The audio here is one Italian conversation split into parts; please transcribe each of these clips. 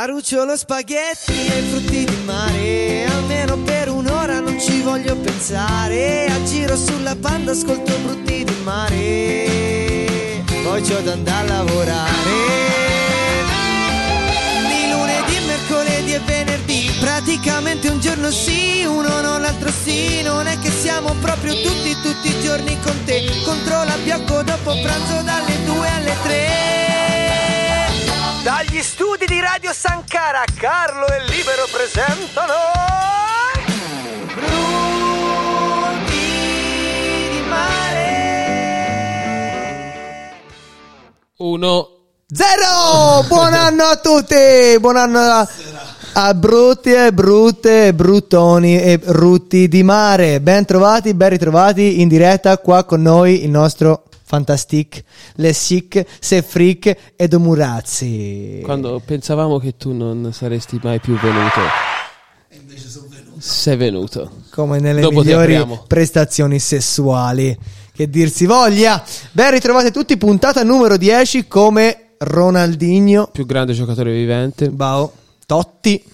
Arucciolo spaghetti e frutti di mare. Almeno per un'ora non ci voglio pensare. A giro sulla banda ascolto brutti di mare. Poi c'ho da andare a lavorare. Di lunedì, mercoledì e venerdì Praticamente un giorno sì, uno no, l'altro sì. Non è che siamo proprio tutti, tutti i giorni con te. Controlla Biocco dopo pranzo dalle 2 alle 3 dagli studi di Radio Sankara, Carlo e Libero presentano. Brutti di mare. Uno. Zero! Buon anno a tutti! Buon anno a, a brutti e brutte, bruttoni e rutti di mare. Ben trovati, ben ritrovati in diretta qua con noi il nostro Fantastic, Le Sic, Se Freak ed Omurazzi. Quando pensavamo che tu non saresti mai più venuto. Sei venuto. Come nelle Dopo migliori prestazioni sessuali. Che dir si voglia. Ben ritrovati tutti, puntata numero 10 come Ronaldinho, Più grande giocatore vivente. Bao, Totti.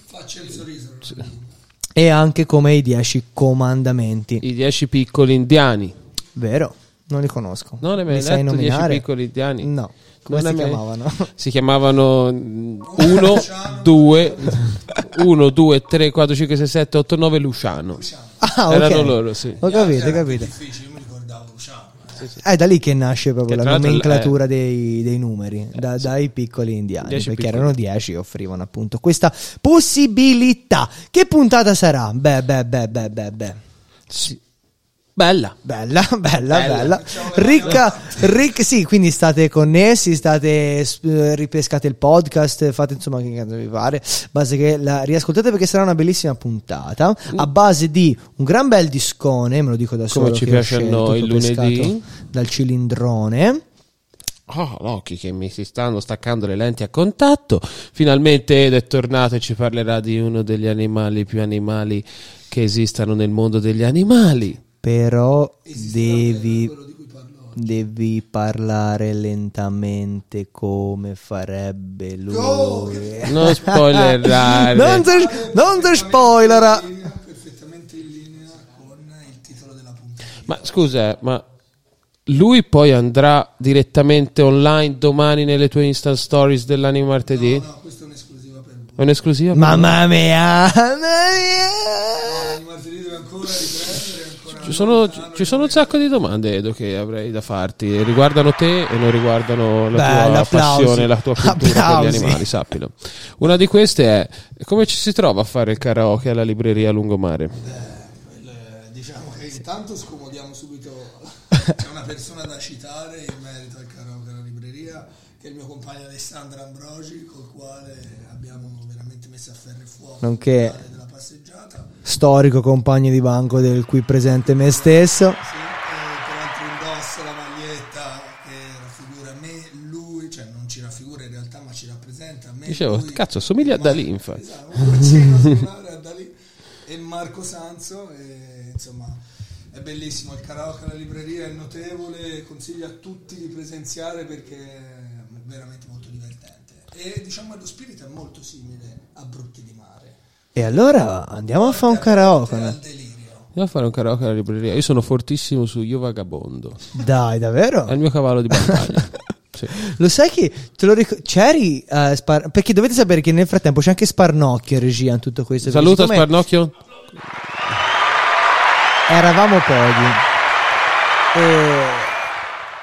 E anche come i 10 comandamenti. I dieci piccoli indiani. Vero? Non li conosco. Non hai mai Li letto piccoli indiani? No. Come Non si mai- chiamavano? Si chiamavano 1, 2, 1, 2, 3, 4, 5, 6, 7, 8, 9 Luciano. Ah, ok. Erano loro, sì. Ho capito, ho capito. È da lì che nasce proprio Che la nomenclatura dei, dei numeri, da- dai piccoli indiani, Dieci perché piccoli. erano 10 e offrivano appunto questa possibilità. Che puntata sarà? Beh, beh, beh, beh, beh, beh. Sì. Bella. Bella, bella, Bella. bella. Ricca, ricca, sì, quindi state connessi, state eh, ripescate il podcast, fate insomma che cazzo vi pare, base che la riascoltate perché sarà una bellissima puntata a base di un gran bel discone, me lo dico da solo ci che ho piace a scelto, noi il lunedì. dal cilindrone. Oh, occhi che mi si stanno staccando le lenti a contatto. Finalmente Ed è tornato e ci parlerà di uno degli animali più animali che esistano nel mondo degli animali. Però devi, devi parlare lentamente come farebbe lui. Non spoilerare. non si, non si spoilera. perfettamente in linea con il titolo della puntata. Ma scusa, ma lui poi andrà direttamente online domani nelle tue Insta Stories dell'anima martedì? No, questa è un'esclusiva per voi. È un'esclusiva? per Mamma mia, mamma mia. martedì deve ancora riprendere, Ci sono, ci sono un sacco di domande, Edo, che avrei da farti. Riguardano te e non riguardano la Bello, tua passione, la tua cultura per gli animali, sappilo. Una di queste è come ci si trova a fare il karaoke alla libreria a lungomare? Il- diciamo che intanto scomodiamo subito c'è una persona da citare in merito al karaoke alla libreria che è il mio compagno Alessandro Ambrogi col quale abbiamo veramente messo a ferro e fuoco Nonché- Storico compagno di banco del qui presente me stesso. sì, peraltro indossa la maglietta che raffigura me, lui cioè non ci raffigura in realtà ma ci rappresenta me, Dicevo, lui, cazzo, assomiglia a Ma- Dalì, infatti. Esatto, un bacino similare a Dalì e Marco Sanzo e, insomma è bellissimo il karaoke alla libreria è notevole consiglio a tutti di presenziare perché è veramente molto divertente e diciamo lo spirito è molto simile a Brutti di Mare E allora andiamo a fare un karaoke. Andiamo a fare un karaoke alla libreria. Io sono fortissimo su Io Vagabondo. Dai, davvero? È il mio cavallo di battaglia. Sì. Lo sai che te lo ric- c'eri eh, Spar- perché dovete sapere che nel frattempo c'è anche Sparnocchio in regia in tutto questo. Saluta siccome Sparnocchio. Eravamo pochi. E,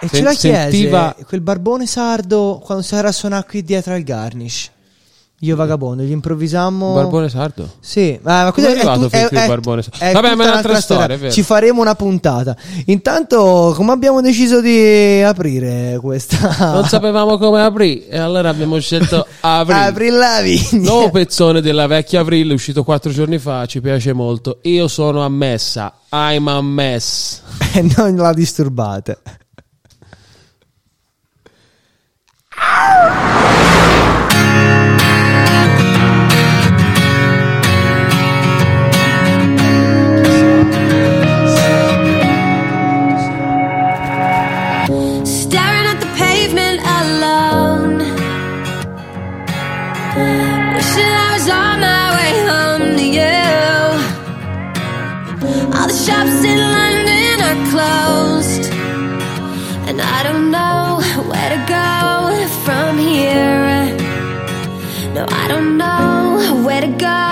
e ce Sen- la chiese sentiva- quel barbone sardo quando si era suonato qui dietro al garnish. Io vagabondo, gli improvvisammo. Barbone sardo? Sì, ma Come è arrivato fin qui il Barbone Sardo? Vabbè, ma è tutta un'altra storia, è vero. Ci faremo una puntata. Intanto, come abbiamo deciso di aprire questa? Non sapevamo come aprì e allora abbiamo scelto Avril. Apri la vigna. Nuovo pezzone della vecchia Avril, uscito quattro giorni fa, ci piace molto. Io sono ammessa, I'm a mess. E non la disturbate. Don't know where to go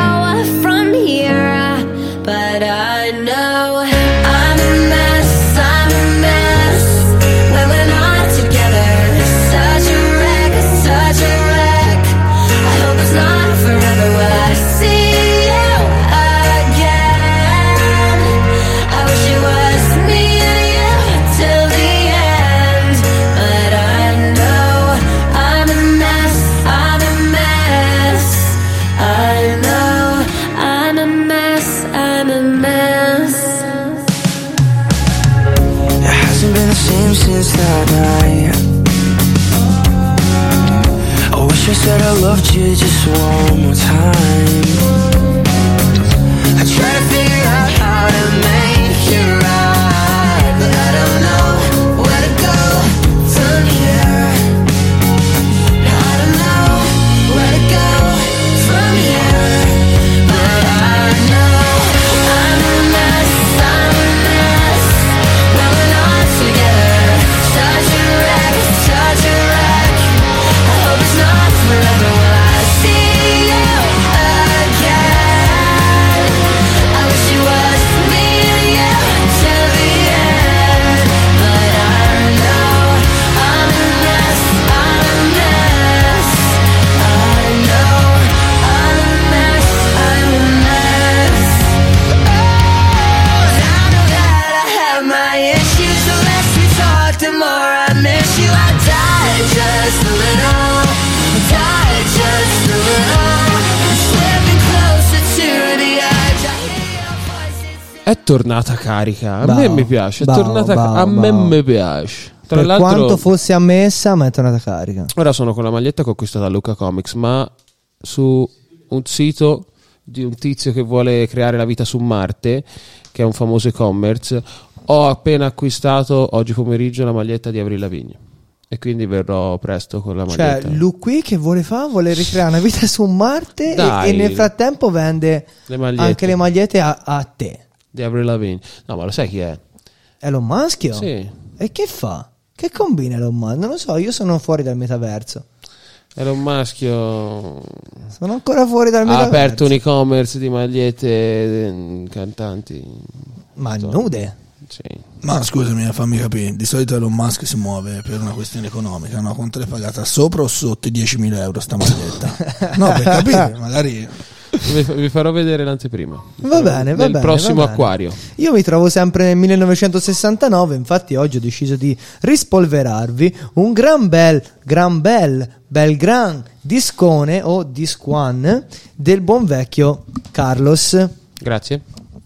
carica. A Bravo, me mi piace. È bravo, tornata bravo, A me mi piace. Tra per l'altro, quanto fosse ammessa, ma è tornata carica. ora sono con la maglietta che ho acquistato a Luca Comics, ma su un sito di un tizio che vuole creare la vita su Marte, che è un famoso e-commerce, ho appena acquistato oggi pomeriggio la maglietta di Avril Lavigne. E quindi verrò presto con la maglietta. Cioè, lui qui che vuole fare? Vuole ricreare una vita su Marte e, e nel frattempo vende Le anche le magliette a, a te. Di Avril Lavigne. No, ma lo sai chi è? Elon Musk? Sì. E che fa? Che combina Elon Musk? Non lo so, io sono fuori dal metaverso. Era un maschio. Sono ancora fuori dal Ha metaverso. aperto un e-commerce di magliette eh, cantanti. Ma nude? Sì. Ma scusami, eh, fammi capire. Di solito Elon Musk si muove per una questione economica, no? Quanto l'hai pagata? Sopra o sotto i 10.000 euro sta maglietta? no, per capire, magari. Vi, farò vedere l'anteprima. Va bene, va Nel bene, prossimo va bene. acquario. Io mi trovo sempre nel 1969, infatti oggi ho deciso di rispolverarvi un gran bel, gran bel, bel gran discone o disquan del buon vecchio Carlos Grazie.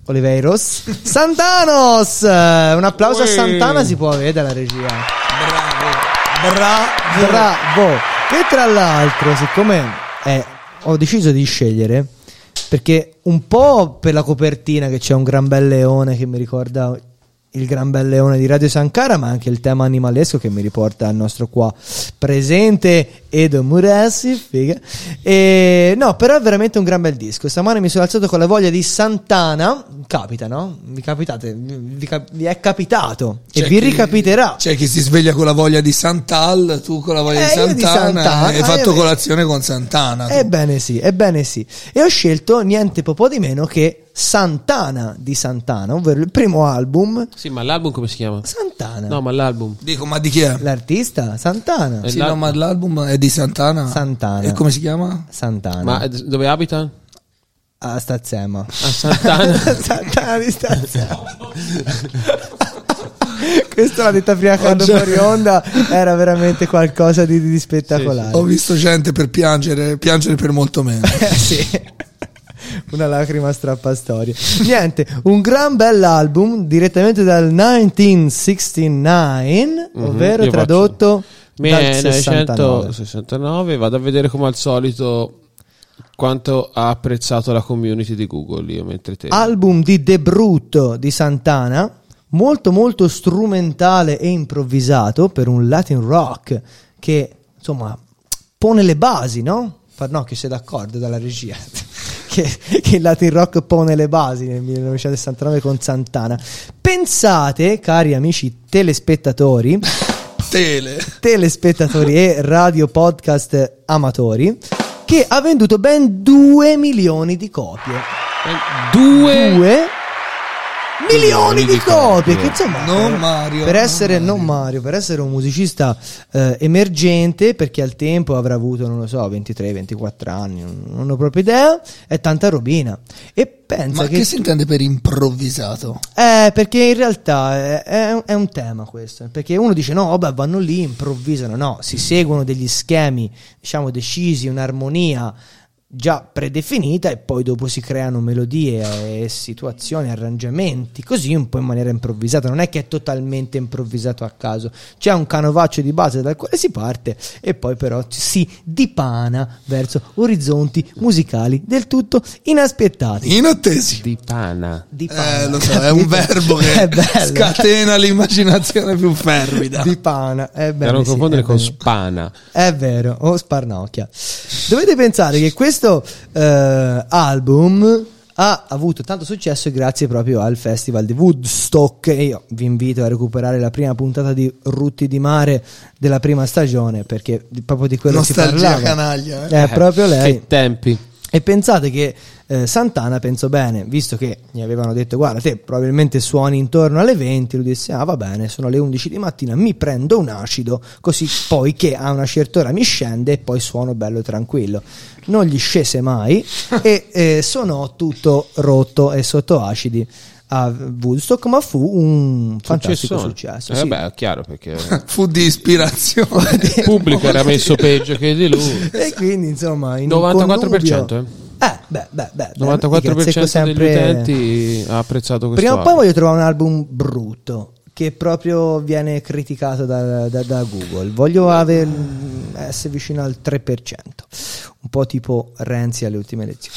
Oliveiros Santanos. Un applauso a Ui. Santana si può vedere la regia. Bravo, bravo. Bravo! E tra l'altro, siccome eh, ho deciso di scegliere, perché un po' per la copertina che c'è un gran bel leone che mi ricorda il gran bel leone di Radio Sankara, ma anche il tema animalesco che mi riporta al nostro qua presente Edo Murassi, figa. E, no, però è veramente un gran bel disco. Stamane mi sono alzato con la voglia di Santana. Capita, no? Vi capitate, vi, cap- vi è capitato e C'è vi chi- ricapiterà. C'è chi si sveglia con la voglia di Santal, tu con la voglia Eh, di io di Santana, Santana, hai fatto eh, colazione con Santana. tu. Ebbene sì, ebbene sì. E ho scelto niente po' di meno che Santana di Santana, ovvero il primo album Sì, ma l'album come si chiama? Santana. No, ma l'album. Dico, ma di chi è? L'artista Santana. Eh, Sì, l'al- no, ma l'album è di Santana. Santana. E come si chiama? Santana. Ma eh, dove abita? a Stazzema. A Sant'Anna. Santana di Stazzema. Questa l'ha detta prima quando fuori onda era veramente qualcosa di, di spettacolare. Ho visto gente per piangere, piangere per molto meno. Eh, sì. Una lacrima strappa storie. Niente, un gran bell'album direttamente dal 1969, ovvero Mhm, io tradotto dal 69. 1969. Vado a vedere come al solito quanto ha apprezzato la community di Google io mentre te. Album di debutto di Santana, molto molto strumentale e improvvisato per un Latin rock che insomma pone le basi, no? No, che sei d'accordo dalla regia. Che, che il Latin rock pone le basi nel 1969 con Santana. Pensate, cari amici telespettatori, Tele. telespettatori e radio podcast amatori, che ha venduto ben 2 milioni di copie. Eh, Due. 2 milioni Milioni di copie. Che insomma, Non eh, Mario, Per non essere, non Mario, per essere un musicista eh, emergente, perché al tempo avrà avuto, non lo so, 23-24 anni, non, ho proprio idea, è tanta robina. E pensa Ma che. che si intende per improvvisato? Eh, perché in realtà è, è un tema questo. Perché uno dice: no, vabbè, vanno lì, improvvisano. No, si seguono degli schemi, diciamo, decisi, un'armonia già predefinita e poi dopo si creano melodie e situazioni, arrangiamenti, così un po' in maniera improvvisata. Non è che è totalmente improvvisato a caso. C'è un canovaccio di base dal quale si parte e poi però si dipana verso orizzonti musicali del tutto inaspettati. Inattesi. Di pana. Dipana. Eh, lo so, è un verbo che scatena l'immaginazione più fervida. di pana è Da bene, non sì, confondere è con vero. spana. è vero o sparnocchia dovete pensare che questo eh, album ha avuto tanto successo grazie proprio al festival di Woodstock e io vi invito a recuperare la prima puntata di Rutti di Mare della prima stagione perché proprio di quello si Nostalgia parlava canaglia. eh. è proprio lei Che tempi. E pensate che eh, Santana pensò bene, visto che gli avevano detto guarda te probabilmente suoni intorno alle 20, lui disse ah va bene, sono le 11 di mattina, mi prendo un acido, così poi che a una certa ora mi scende e poi suono bello tranquillo. Non gli scese mai e eh, suonò tutto rotto e sotto acidi a Woodstock, ma fu un fantastico Successone. successo. Eh, sì. beh, è chiaro perché Fu di ispirazione. il pubblico era messo peggio che di lui. E quindi insomma in un 94% connubio- eh. Eh, beh, beh, beh, beh, 94% mica, degli sempre- utenti ha apprezzato questo Prima o poi voglio trovare un album brutto che proprio viene criticato da, da- da Google. Voglio aver- essere vicino al 3%, un po' tipo Renzi alle ultime elezioni.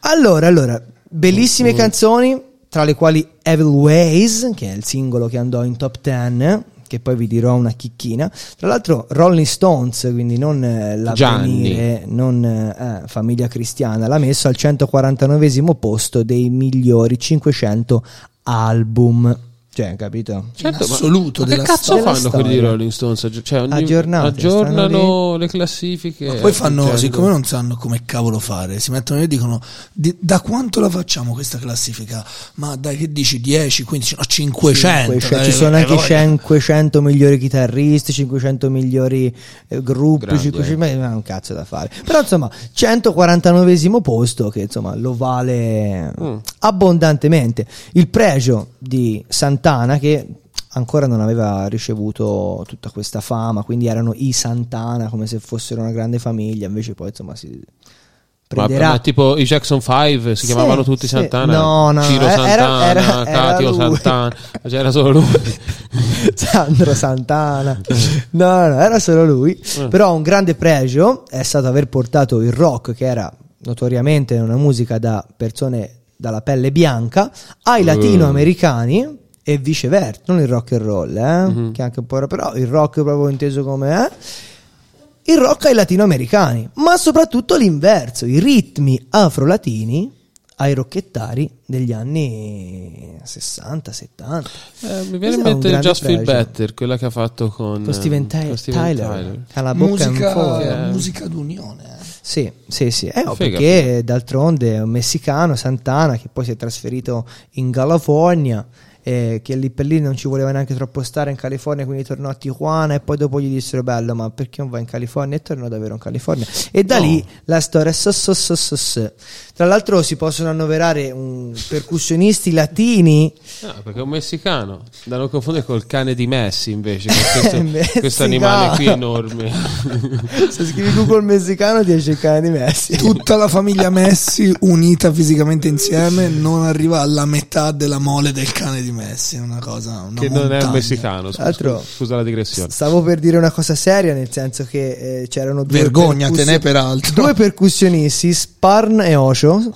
Allora, allora, bellissime canzoni, tra le quali Evil Ways, che è il singolo che andò in top 10. Che poi vi dirò una chicchina. Tra l'altro, Rolling Stones, quindi non eh, l'avvenire, non eh, famiglia cristiana, l'ha messo al 149 posto dei migliori 500 album. Cioè, capito? Certo, ma- assoluto ma che della cazzo storia. fanno quelli di Rolling Stones? Cioè, ogni- Aggiornate, aggiornano le classifiche. Ma poi fanno, aggiungendo- siccome non sanno come cavolo fare, si mettono lì e dicono "Di- da quanto la facciamo questa classifica? Ma dai che dici 10, 15, no 500. 500, dai, ci sono eh, anche voglia. 500 migliori chitarristi, 500 migliori eh, gruppi, Grandi, 500 ma è un cazzo da fare. Però insomma, 149 posto che insomma lo vale Mm. abbondantemente. Il pregio di Santana che ancora non aveva ricevuto tutta questa fama, quindi erano i Santana come se fossero una grande famiglia, invece poi insomma si Ma, prenderà ma tipo i Jackson 5 si Sì, chiamavano tutti sì. Santana No, no, Ciro era- Santana era- era Catio. Santana ma c'era solo lui Sandro Santana. No, no, era solo lui. Però un grande pregio è stato aver portato il rock, che era notoriamente una musica da persone dalla pelle bianca, ai latinoamericani e viceversa. Non il rock and roll, eh, che è anche un po' però il rock proprio inteso come è. Il rock ai latinoamericani, ma soprattutto l'inverso, i ritmi afro-latini ai rocchettari degli anni 60, 70. Eh, mi viene in è mente Just Feel. Better quella che ha fatto con, Con Steven, eh, Ty- con Steven Tyler, Tyler. che bocca musica. Eh. musica d'unione. eh. Sì, sì, sì. Eh, oh, Figa, perché d'altronde è un messicano, Santana, che poi si è trasferito in California. Eh, che lì per lì non ci voleva neanche troppo stare in California, quindi tornò a Tijuana e poi dopo gli dissero bello, ma perché non vai in California? E tornò davvero in California. E da lì la storia so, so, so, so, so. Tra l'altro si possono annoverare un- percussionisti latini No, perché è un messicano. Da non confondere col cane di Messi invece, questo, Messicano. questo animale qui enorme. Se scrivi Google messicano ti esce il cane di Messi. Tutta la famiglia Messi unita fisicamente insieme non arriva alla metà della mole del cane di Messi. È una cosa. Una che non è un montagna. messicano. Scusa, Altro- scusa la digressione. Stavo per dire una cosa seria, nel senso che eh, c'erano due Vergognatene, peraltro. Due percussionisti, Sparn e Osho.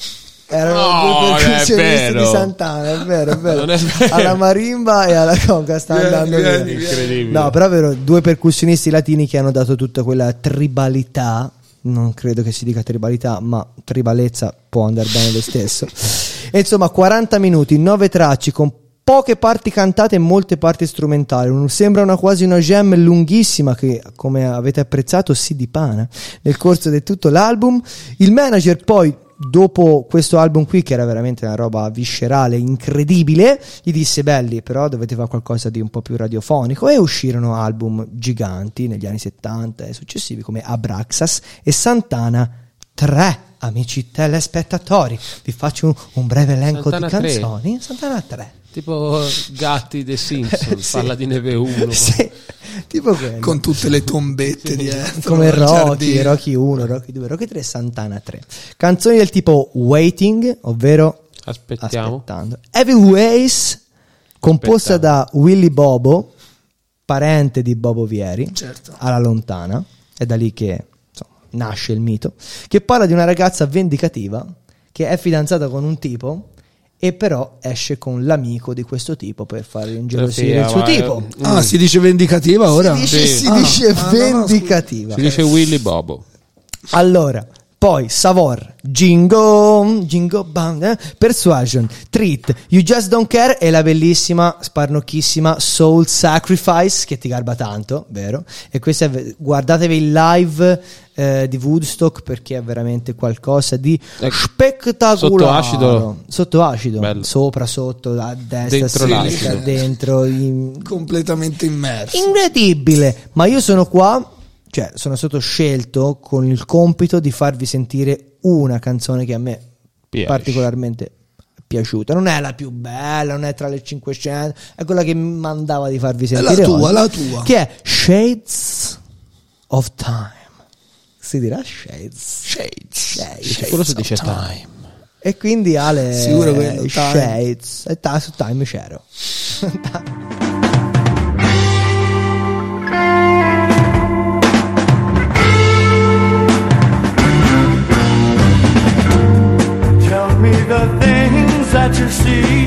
Erano No, due percussionisti di Santana, è vero, è vero. È vero. Alla marimba e alla conga sta andando vieni. Incredibile. No, però è vero, due percussionisti latini che hanno dato tutta quella tribalità. Non credo che si dica tribalità, ma tribalezza può andare bene lo stesso. E insomma, 40 minuti, 9 tracce con poche parti cantate e molte parti strumentali. Sembra una, quasi una gem lunghissima che, come avete apprezzato, si dipana nel corso di tutto l'album. Il manager poi dopo questo album qui che era veramente una roba viscerale incredibile gli disse belli però dovete fare qualcosa di un po' più radiofonico e uscirono album giganti negli anni 70 e successivi come Abraxas e Santana 3 amici telespettatori vi faccio un, un breve elenco Santana di 3. canzoni Santana 3 Tipo Gatti dei Simpson, Sì. parla di neve 1. sì, tipo quello Con tutte le tombette dietro. come Rocky, giardino. Rocky 1, Rocky 2, Rocky 3, Santana 3. Canzoni del tipo Waiting, ovvero Aspettiamo. aspettando. Heavyweights, composta da Willy Bobo, parente di Bobo Vieri, Certo. alla lontana, è da lì che insomma, nasce il mito, che parla di una ragazza vendicativa che è fidanzata con un tipo e però esce con l'amico di questo tipo per fare ingelosire il suo tipo. Ah, si dice vendicativa ora? Si dice, Sì. si Ah, dice ah, no, no, vendicativa. Si dice Willy Bobo. Allora, poi Savor, Jingo, Jingo Band, eh? Persuasion, Treat, You Just Don't Care e la bellissima, sparnocchissima Soul Sacrifice che ti garba tanto, vero? E questa è, guardatevi il live eh, di Woodstock perché è veramente qualcosa di Ecco, spettacolare. sotto acido. Sotto acido, Bello. sopra, sotto, a destra, Dentro a sinistra, l'acido. dentro, in- Completamente immerso. incredibile. Ma io sono qua, cioè sono stato scelto con il compito di farvi sentire una canzone che a me Piace. particolarmente è piaciuta. Non è la più bella, non è tra le 500, è quella che mi mandava di farvi la sentire. tua, oggi, la tua. Che è Shades of Time. Si dirà Shades. Shades. Shades. Quello si dice time. E quindi Ale Sicuro quello, Time. Shades. E ta- su Time c'ero. Tell me the things that you see,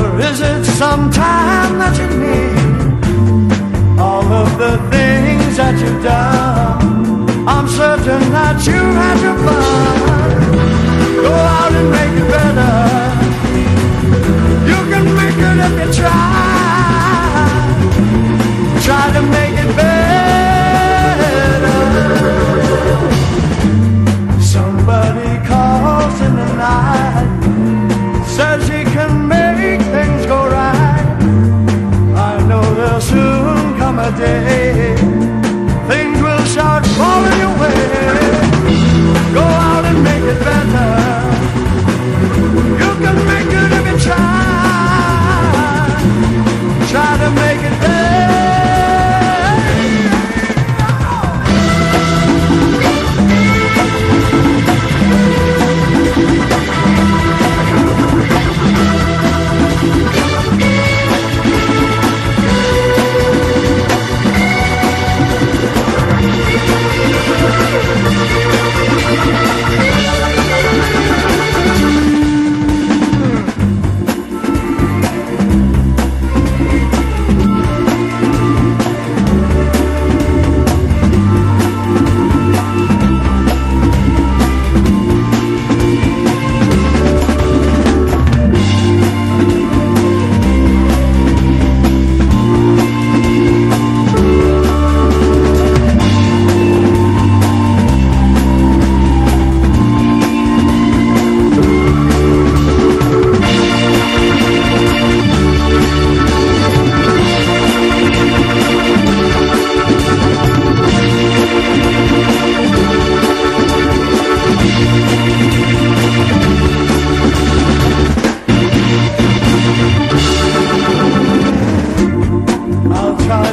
or is it some time that you need? All of the things that you've done, I'm certain that you had your fun. Go out and make it better. You can make it if you try. Try to make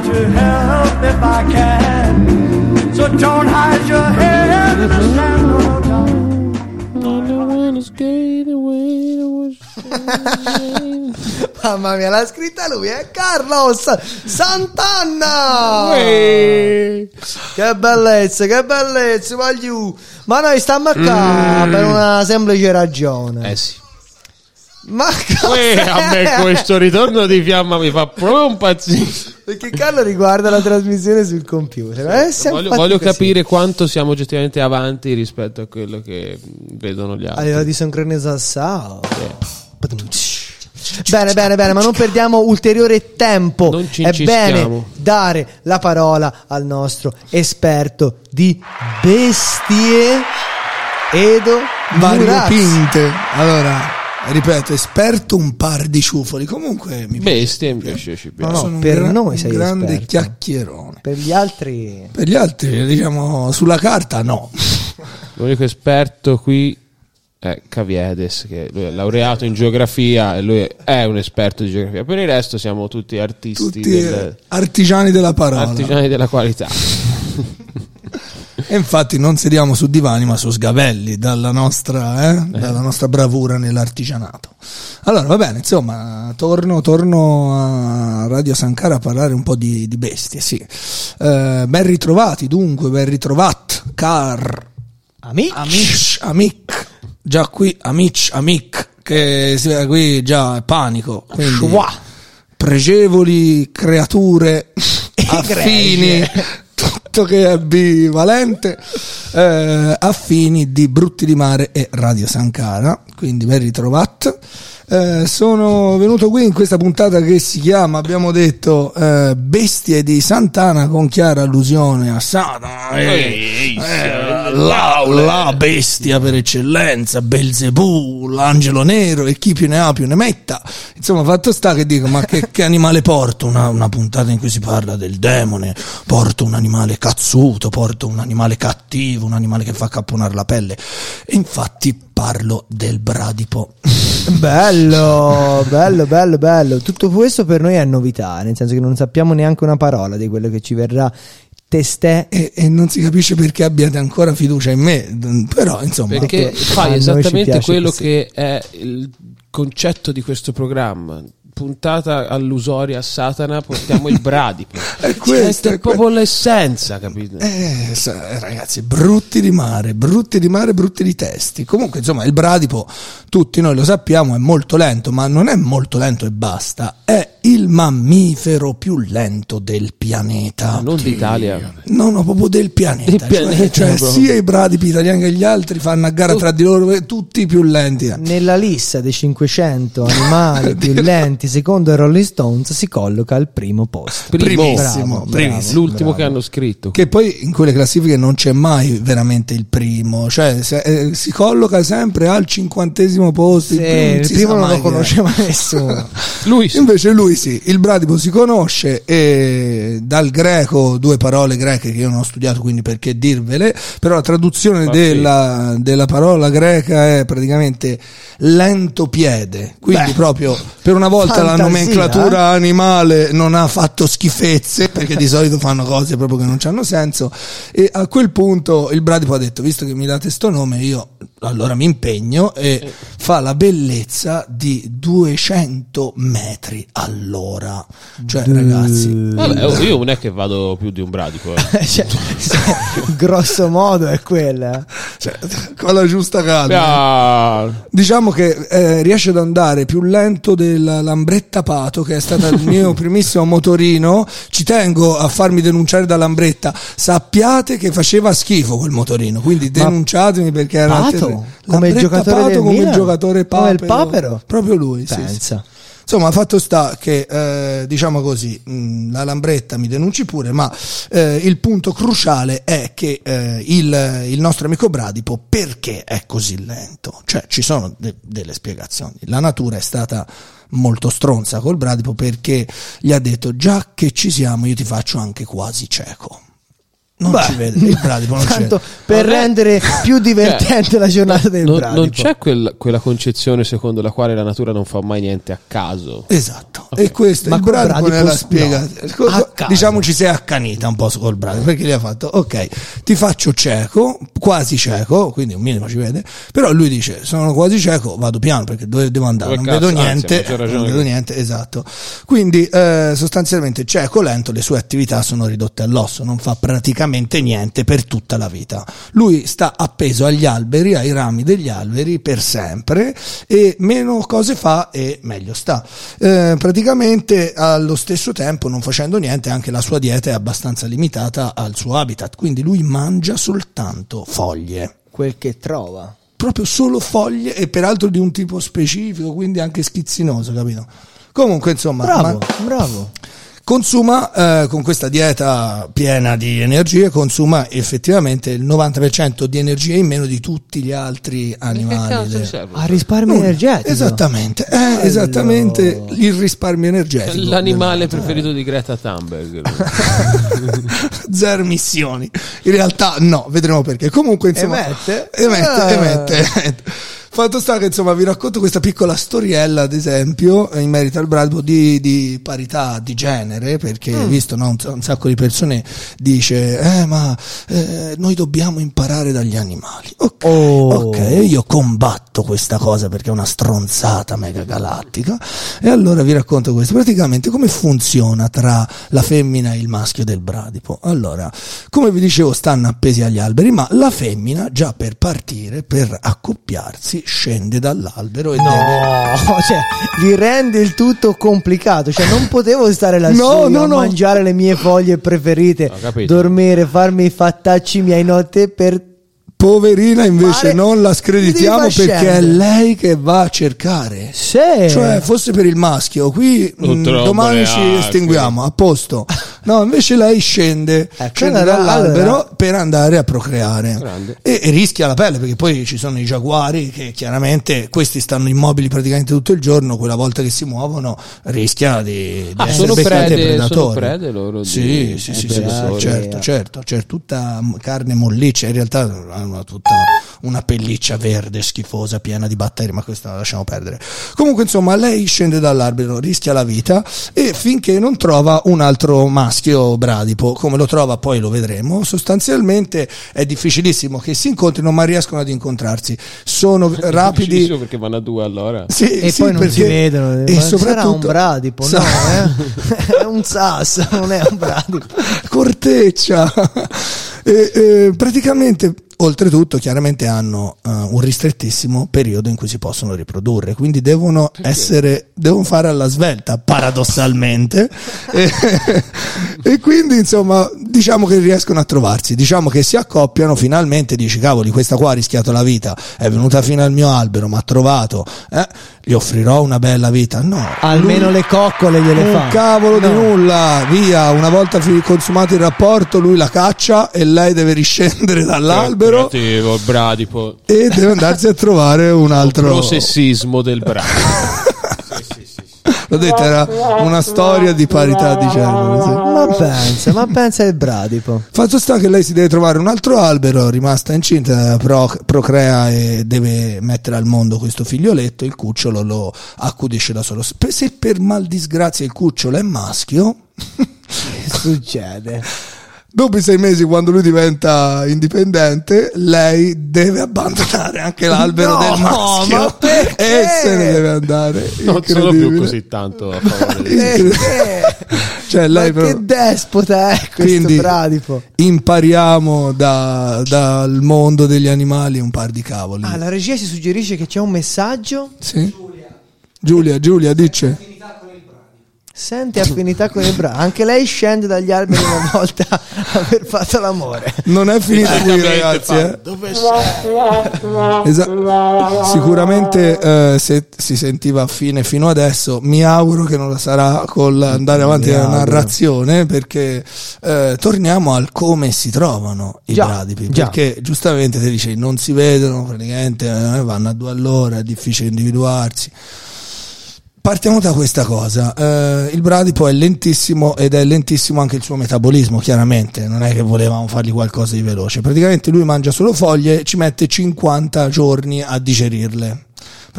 to help if I can. So don't hide your head in the sand or down. Mamma mia, l'ha scritta lui, è eh? Carlos Sant'Anna! Che bellezza, che bellezza. Ma noi stiamo qua mm. per una semplice ragione. Eh sì. Ma Uè, a me questo ritorno di fiamma mi fa proprio un pazzismo. Perché Carlo riguarda la trasmissione sul computer. Eh, siamo Voglio, voglio capire quanto siamo oggettivamente avanti rispetto a quello che vedono gli altri. livello di sincronizzazione. Bene, bene, bene, ma non perdiamo ulteriore tempo. Non ci È bene dare la parola al nostro esperto di bestie, Edo Murazzi. variopinte. Allora, ripeto, esperto un par di ciufoli. Comunque mi Bestie invece ci No, piace. no, sono un per gra- noi un sei grande esperto. chiacchierone. Per gli altri, Per gli altri, diciamo, sulla carta no. L'unico esperto qui è Caviedes, che lui è laureato in geografia e lui è un esperto di geografia. Per il resto siamo tutti artisti, Tutti del- artigiani della parola. artigiani della qualità. E infatti non sediamo su divani ma su sgavelli dalla nostra, eh, dalla nostra bravura nell'artigianato. Allora va bene, insomma, torno, torno a Radio Sankara a parlare un po' di, di bestie. Sì. Eh, ben ritrovati dunque, ben ritrovat, car, amici, amic, amic, già qui amic, amic, che si vede qui già è panico. Quindi, pregevoli creature affini tutto che è bivalente eh, affini di Brutti di Mare e Radio Sankara quindi ben ritrovato. Eh, sono venuto qui in questa puntata che si chiama abbiamo detto eh, Bestie di Sant'Ana con chiara allusione a Satana. Eh, eh, la, la bestia per eccellenza Belzebù l'angelo nero e chi più ne ha più ne metta. Insomma fatto sta che dico ma che, che animale porto una, una puntata in cui si parla del demone? Porto un animale cazzuto porto un animale cattivo un animale che fa capponare la pelle. E infatti parlo del bradipo Bello, bello, bello, bello. Tutto questo per noi è novità, nel senso che non sappiamo neanche una parola di quello che ci verrà testè. e, e non si capisce perché abbiate ancora fiducia in me però insomma Perché fai esattamente quello così. che è il concetto di questo programma. Puntata all'usoria a Satana, portiamo il bradipo. È Questa è è proprio l'essenza, capito? Eh, ragazzi, brutti di mare, brutti di mare, brutti di testi. Comunque, insomma, il bradipo, tutti noi lo sappiamo, è molto lento, ma non è molto lento e basta. È il mammifero più lento del pianeta. non d'Italia. No, no, proprio del pianeta. Del Cioè- pianeta, cioè, sia i bradipi italiani che gli altri fanno a gara tra di loro, eh, tutti i più lenti. Nella lista dei 500 animali più lenti, secondo i Rolling Stones, si colloca al primo posto. Primissimo, Bravo, primissimo. L'ultimo bravo. che hanno scritto. Che poi in quelle classifiche non c'è mai veramente il primo, cioè se- eh, si colloca sempre al cinquantesimo posto. Sì, non il primo sa non mai lo conosceva nessuno. Lui. Invece lui sì, il bradipo si conosce e dal greco, due parole greche che io non ho studiato quindi perché dirvele, però la traduzione della, della parola greca è praticamente lento piede, quindi Beh, proprio per una volta la fantasia, nomenclatura animale non ha fatto schifezze perché di solito fanno cose proprio che non hanno senso. E a quel punto il bradipo ha detto visto che mi date sto nome io allora mi impegno e fa la bellezza di 200 metri all'ora cioè ragazzi Vabbè, oh, io non è che vado più di un bradipo. eh. Cioè, grosso modo è quella. cioè, con la giusta calma Ah, Diciamo che eh, riesce ad andare più lento della Lambretta Pato, che è stata il mio primissimo motorino. Ci tengo a farmi denunciare da Lambretta. Sappiate che faceva schifo quel motorino, quindi Ma denunciatemi perché era Pato? terri- Come giocatore Pato come il Milan? giocatore Come il papero. papero? Proprio lui, sì, sì. Insomma, fatto sta che, eh, diciamo così, mh, la Lambretta mi denunci pure, ma eh, il punto cruciale è che eh, il, il nostro amico Bradipo perché è così lento? Cioè, ci sono de- delle spiegazioni. La natura è stata molto stronza col Bradipo perché gli ha detto già che ci siamo io ti faccio anche quasi cieco. Non Beh, ci vede, il bradipo non Tanto per Non è- rendere più divertente la giornata del non, bradipo. non c'è quel- quella concezione secondo la quale la natura non fa mai niente a caso. Esatto, e questo Ma il bradipo bradipo no, spiega. caso. diciamo ci sei accanita un po' col bradipo perché gli ha fatto ok, ti faccio cieco, quasi cieco, quindi un minimo ci vede, però lui dice sono quasi cieco, vado piano perché dove devo andare? Non cazzo? vedo Anzi, niente, ragione non vedo niente, esatto. Quindi eh, sostanzialmente cieco lento, le sue attività sono ridotte all'osso, non fa praticamente niente per tutta la vita. Lui sta appeso agli alberi, ai rami degli alberi per sempre e meno cose fa e meglio sta. Eh, praticamente allo stesso tempo, non facendo niente, anche la sua dieta è abbastanza limitata al suo habitat, quindi lui mangia soltanto foglie Quel che trova. proprio solo foglie e peraltro di un tipo specifico, quindi anche schizzinoso, capito? Comunque, insomma, Bravo, ma- bravo. Consuma eh, con questa dieta piena di energie, consuma effettivamente il 90% di energie in meno di tutti gli altri animali. de- A risparmio Nulla. energetico. Esattamente, eh, esattamente il risparmio energetico. L'animale preferito di Greta Thunberg. Zero missioni. In realtà no, vedremo perché. Comunque, insomma, Emette? emette, Eh. emette, emette. Fatto sta che insomma vi racconto questa piccola storiella, ad esempio, in merito al bradipo di, di parità di genere, perché Mm. visto no, un, un sacco di persone dice, eh ma eh, noi dobbiamo imparare dagli animali. Ok, Oh. ok, io combatto questa cosa perché è una stronzata mega galattica. E allora vi racconto questo. Praticamente come funziona tra la femmina e il maschio del bradipo? Allora, come vi dicevo, stanno appesi agli alberi, ma la femmina già per partire, per accoppiarsi, scende dall'albero e deve No, cioè, gli rende il tutto complicato. Cioè, non potevo stare lassù No, no, a no. mangiare le mie foglie preferite, dormire, farmi i fattacci miei notte per. Poverina invece Mare- non la screditiamo perché è lei che va a cercare. Sì. Cioè, fosse per il maschio, qui mh, troppo domani ci estinguiamo, a posto. No, invece lei scende, Ecco, scende dall'albero allora- per andare a procreare e, e rischia la pelle perché poi ci sono i giaguari che chiaramente questi stanno immobili praticamente tutto il giorno, quella volta che si muovono rischia di, di Ah, essere beccati dai predatori. sono prede loro di- Sì, sì, eh, sì, sì, sì, sì. certo, certo, c'è tutta carne molliccia, in realtà hanno tutta una pelliccia verde schifosa piena di batteri, ma questa la lasciamo perdere. Comunque, insomma, lei scende dall'albero, rischia la vita e finché non trova un altro maschio bradipo, come lo trova poi lo vedremo, sostanzialmente è difficilissimo che si incontrino, ma riescono ad incontrarsi. Sono rapidi. Perché vanno a due all'ora. Sì, E sì, poi non si perché- vedono. E soprattutto sarà un bradipo, Sa- no? Eh? È un sasso, non è un bradipo. corteccia. E, e, praticamente, oltretutto, chiaramente hanno eh, un ristrettissimo periodo in cui si possono riprodurre, quindi devono essere, devono fare alla svelta, paradossalmente. e, e quindi, insomma, diciamo che riescono a trovarsi, diciamo che si accoppiano finalmente, dici cavoli, questa qua ha rischiato la vita, è venuta fino al mio albero, mi ha trovato, eh, gli offrirò una bella vita. No, Almeno le coccole gliele un fa. cavolo di No. nulla, via, una volta consumato il rapporto, lui la caccia e lei deve riscendere dall'albero Creativo, il bradipo. e deve andarsi a trovare un altro. Processismo del bradipo. L'ho detto, era una storia di parità di genere. sì. Ma pensa, ma pensa il bradipo. Fatto sta che lei si deve trovare un altro albero, rimasta incinta, pro- procrea e deve mettere al mondo questo figlioletto, il cucciolo lo accudisce da solo. Se se per mal disgrazia il cucciolo è maschio, Che succede? Dopo i sei mesi, quando lui diventa indipendente, lei deve abbandonare anche l'albero No, del maschio ma perché? e se ne deve andare. Non sono più così tanto a favore. Cioè, lei ma proprio- che despota è questo Quindi bradipo? impariamo da- dal mondo degli animali un par di cavoli. Ah, la regia ci suggerisce che c'è un messaggio. Sì? Giulia, Giulia, dice. Sente affinità con il bradipo. Anche lei scende dagli alberi una volta aver fatto l'amore. Non è finita qui, ragazzi. eh. Dove sei? Esa- sicuramente eh, se si sentiva fine fino adesso mi auguro che non la sarà con andare avanti nella narrazione perché eh, torniamo al come si trovano i Già, bradipi già. perché giustamente ti dici non si vedono praticamente eh, vanno a due all'ora è difficile individuarsi Partiamo da questa cosa, Eh, il bradipo è lentissimo ed è lentissimo anche il suo metabolismo, chiaramente, non è che volevamo fargli qualcosa di veloce, praticamente lui mangia solo foglie, ci mette 50 giorni a digerirle,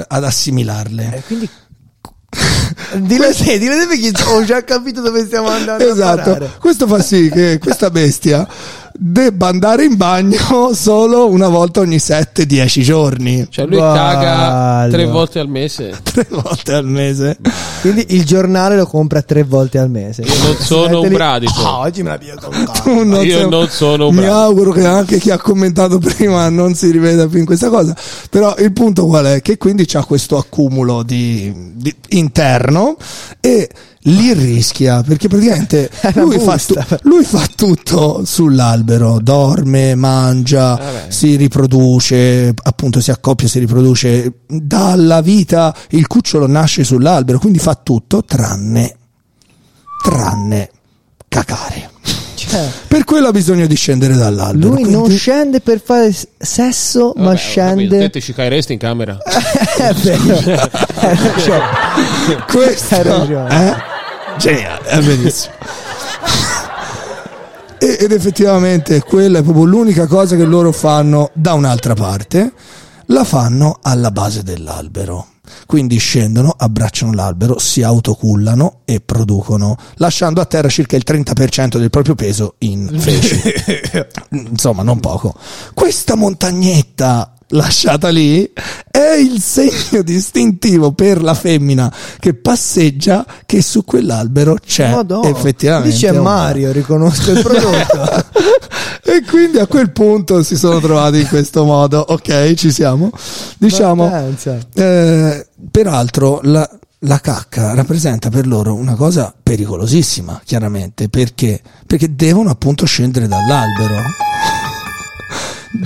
ad assimilarle. Eh, quindi Dillo te, dillo te perché ho già capito dove stiamo andando Esatto, questo fa sì che questa bestia debba andare in bagno solo una volta ogni 7-10 giorni, Cioè lui Bello. caga tre volte al mese. tre volte al mese. Quindi il giornale lo compra tre volte al mese. Io non sono un bradipo. Ah, oggi me la piglio con non Io sei- non sono un Mi bravo. auguro che anche chi ha commentato prima non si riveda più in questa cosa. Però il punto qual è? Che quindi c'ha questo accumulo di, di- interno e li rischia perché praticamente lui fa, lui fa tutto sull'albero, dorme, mangia, Vabbè. si riproduce, appunto si accoppia, si riproduce, dalla vita il cucciolo nasce sull'albero, quindi fa tutto tranne tranne cacare. Cioè, Per quello ha bisogno di scendere dall'albero. lui non quindi- scende per fare sesso, ma Vabbè, capito, scende. Te ti ci caeresti in camera. è vero. Hai ragione. Questo Hai ragione. è geniale, è bellissimo. E- Ed effettivamente quella è proprio l'unica cosa che loro fanno da un'altra parte, la fanno alla base dell'albero. Quindi scendono, abbracciano l'albero, si autocullano e producono, lasciando a terra circa il 30% del proprio peso in feci. Insomma, non poco. Questa montagnetta lasciata lì è il segno distintivo per la femmina che passeggia che su quell'albero c'è Madonna. effettivamente Lì c'è Mario, riconosco il prodotto. e quindi a quel punto si sono trovati in questo modo ok ci siamo diciamo eh, peraltro la, la cacca rappresenta per loro una cosa pericolosissima chiaramente perché perché devono appunto scendere dall'albero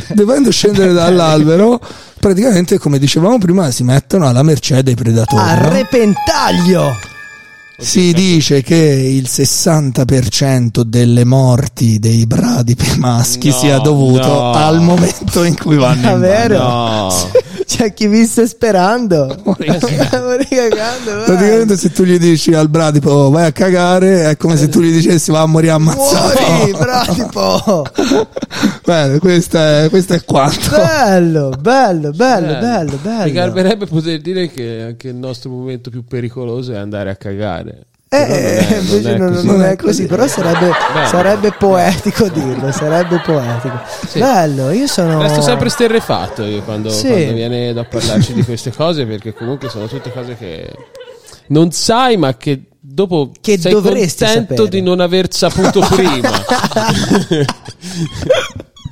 dovendo scendere dall'albero praticamente come dicevamo prima si mettono alla mercé dei predatori A repentaglio. Si dice che il 60% delle morti dei bradipi maschi No, sia dovuto no. al momento in cui vanno in bagno. Davvero? No. C'è chi vi sta sperando. Cagando. Praticamente se tu gli dici al bradipo "Oh, vai a cagare è come se tu gli dicessi va a morire ammazzato. Muori, bradipo. Bene, questo è, questo è quanto. Bello, bello, bello, bello, Mi bello. garberebbe poter dire che anche il nostro momento più pericoloso è andare a cagare. Eh, Però non è- invece non è così. non è così, però sarebbe, sarebbe poetico dirlo, sarebbe poetico. Sì. Bello, io sono... Resto sempre sterrefatto io quando, Sì. quando viene da parlarci di queste cose perché comunque sono tutte cose che non sai ma che dopo Che sei contento sapere. di non aver saputo prima.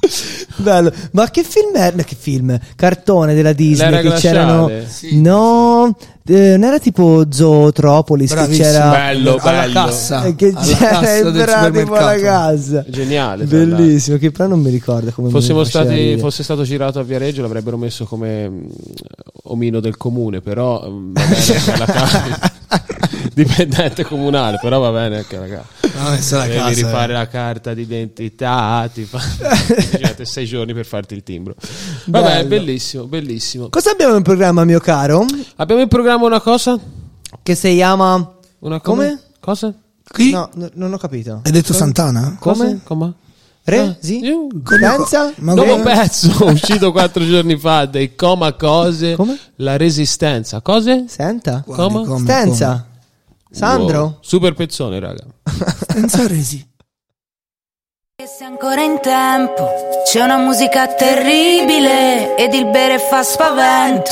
Bello. Ma che film era? Che film? Cartone della Disney L'era che c'erano... glaciale. No, eh, non era tipo Zootropolis che c'era... Bello, alla bello. cassa, eh, che alla c'era cassa il del bradipo alla supermercato. casa. Geniale. tra. Bellissimo, che però non mi ricordo come Fossimo faceva stati, ridere. fosse stato girato a Viareggio l'avrebbero messo come mm, omino del comune, però mm, la casa. dipendente comunale, però va bene anche casa. No, la Devi casa, rifare eh. la carta d'identità, ti fa... sei giorni per farti il timbro. Vabbè, Bello. bellissimo, bellissimo. Cosa abbiamo in programma, mio caro? Abbiamo in programma una cosa? Che si chiama... Una Come? Cosa? Qui No, n- non ho capito. hai detto Santana? Come? Come? Re? Ah, Sì? Ma Nuovo pezzo uscito quattro giorni fa dei Coma Cose. Come? La resistenza. Cose? Senta? Quali, Come? come, Stenza? Sandro? Wow. Super pezzone, raga. Stenza resi. E se ancora in tempo c'è una musica terribile ed il bere fa spavento.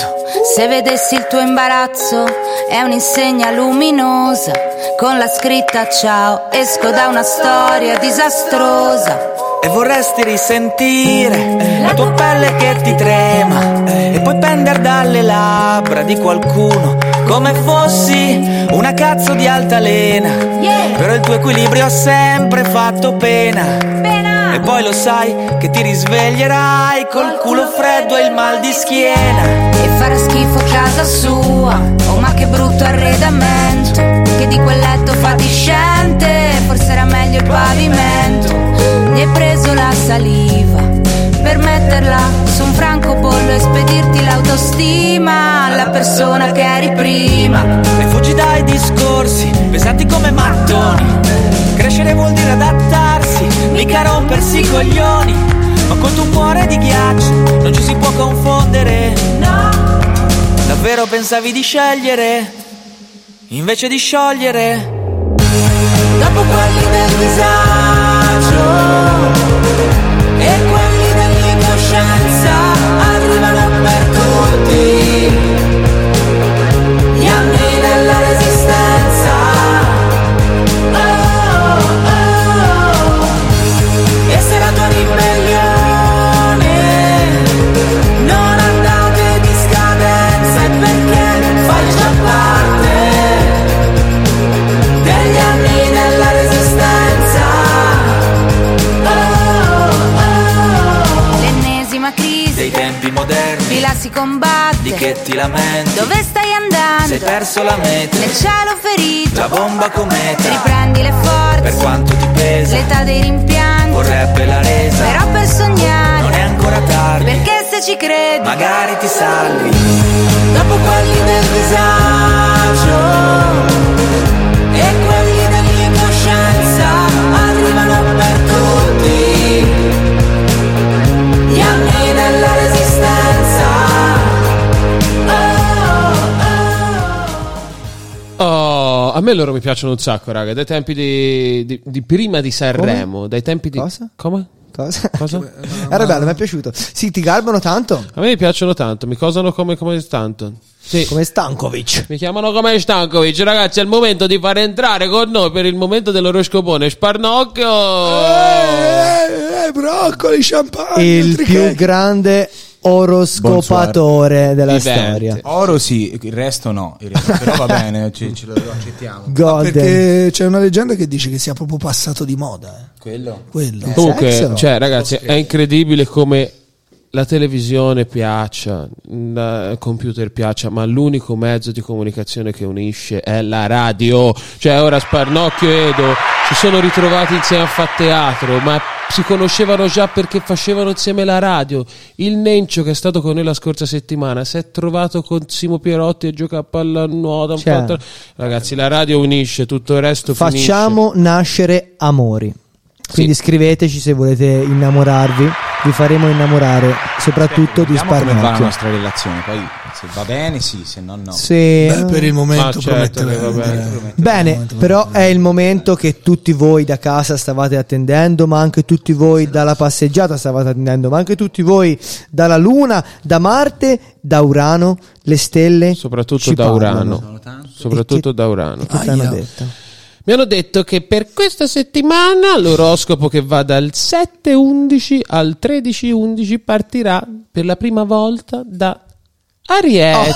Se vedessi il tuo imbarazzo è un'insegna luminosa con la scritta ciao. Esco da una storia disastrosa. E vorresti risentire la tua pelle che ti trema e poi pendere dalle labbra di qualcuno come fossi una cazzo di altalena. Yeah. Però il tuo equilibrio ha sempre fatto pena. Pena. E poi lo sai che ti risveglierai col culo freddo e il mal di schiena. E farà schifo a casa sua. Oh ma che brutto arredamento. Che di quel letto fatiscente. Forse era meglio il pavimento. Saliva. Per metterla su un francobollo e spedirti l'autostima alla persona che eri prima. E fuggi dai discorsi pesanti come mattoni. Crescere vuol dire adattarsi, mica rompersi i coglioni. Ma col tuo cuore di ghiaccio non ci si può confondere. No. Davvero pensavi di scegliere? Invece di sciogliere? Dopo quelli del disagio me loro mi piacciono un sacco, raga. Dai tempi di, di- di prima di Sanremo. Dai tempi di. Cosa? Come? Cosa? Cosa? Era bello, mi è piaciuto. Sì, ti garbano tanto. A me mi piacciono tanto, mi cosano come, come tanto. Sì. Come Stankovic. Mi chiamano come Stankovic, ragazzi. È il momento di far entrare con noi per il momento dell'oroscopone. Sparnocchio! Eh, eh, broccoli, champagne. Il più che- grande oroscopatore della Vivente. storia. Oro sì, il resto no, il resto- però va bene, ci- ce lo accettiamo. Golden. Perché c'è una leggenda che dice che sia proprio passato di moda. eh. Quello. Quello. Comunque, Sesso? cioè, ragazzi, è incredibile come la televisione piaccia, il computer piaccia, ma l'unico mezzo di comunicazione che unisce è la radio. Cioè, ora Sparnocchio e Edo si sono ritrovati insieme a far teatro, ma si conoscevano già perché facevano insieme la radio. Il Nencio, che è stato con noi la scorsa settimana, si è trovato con Simo Pierotti e gioca a pallanuoto. Cioè. Ragazzi, la radio unisce, tutto il resto finisce. Facciamo nascere amori. Quindi scriveteci se volete innamorarvi. Vi faremo innamorare soprattutto di Vediamo come va la nostra relazione, poi se va bene sì, se no no. Sì. Beh, per il momento Ma certo promette che va bene. bene. Bene, però è il momento che tutti voi da casa stavate attendendo, ma anche tutti voi dalla passeggiata stavate attendendo, ma anche tutti voi dalla Luna, da Marte, da Urano, le stelle. Soprattutto ci da parlano. Urano. Soprattutto da Urano. Che ti hanno detto? Mi hanno detto che per questa settimana l'oroscopo che va dal 7-11 al 13-11 partirà per la prima volta da Ariete.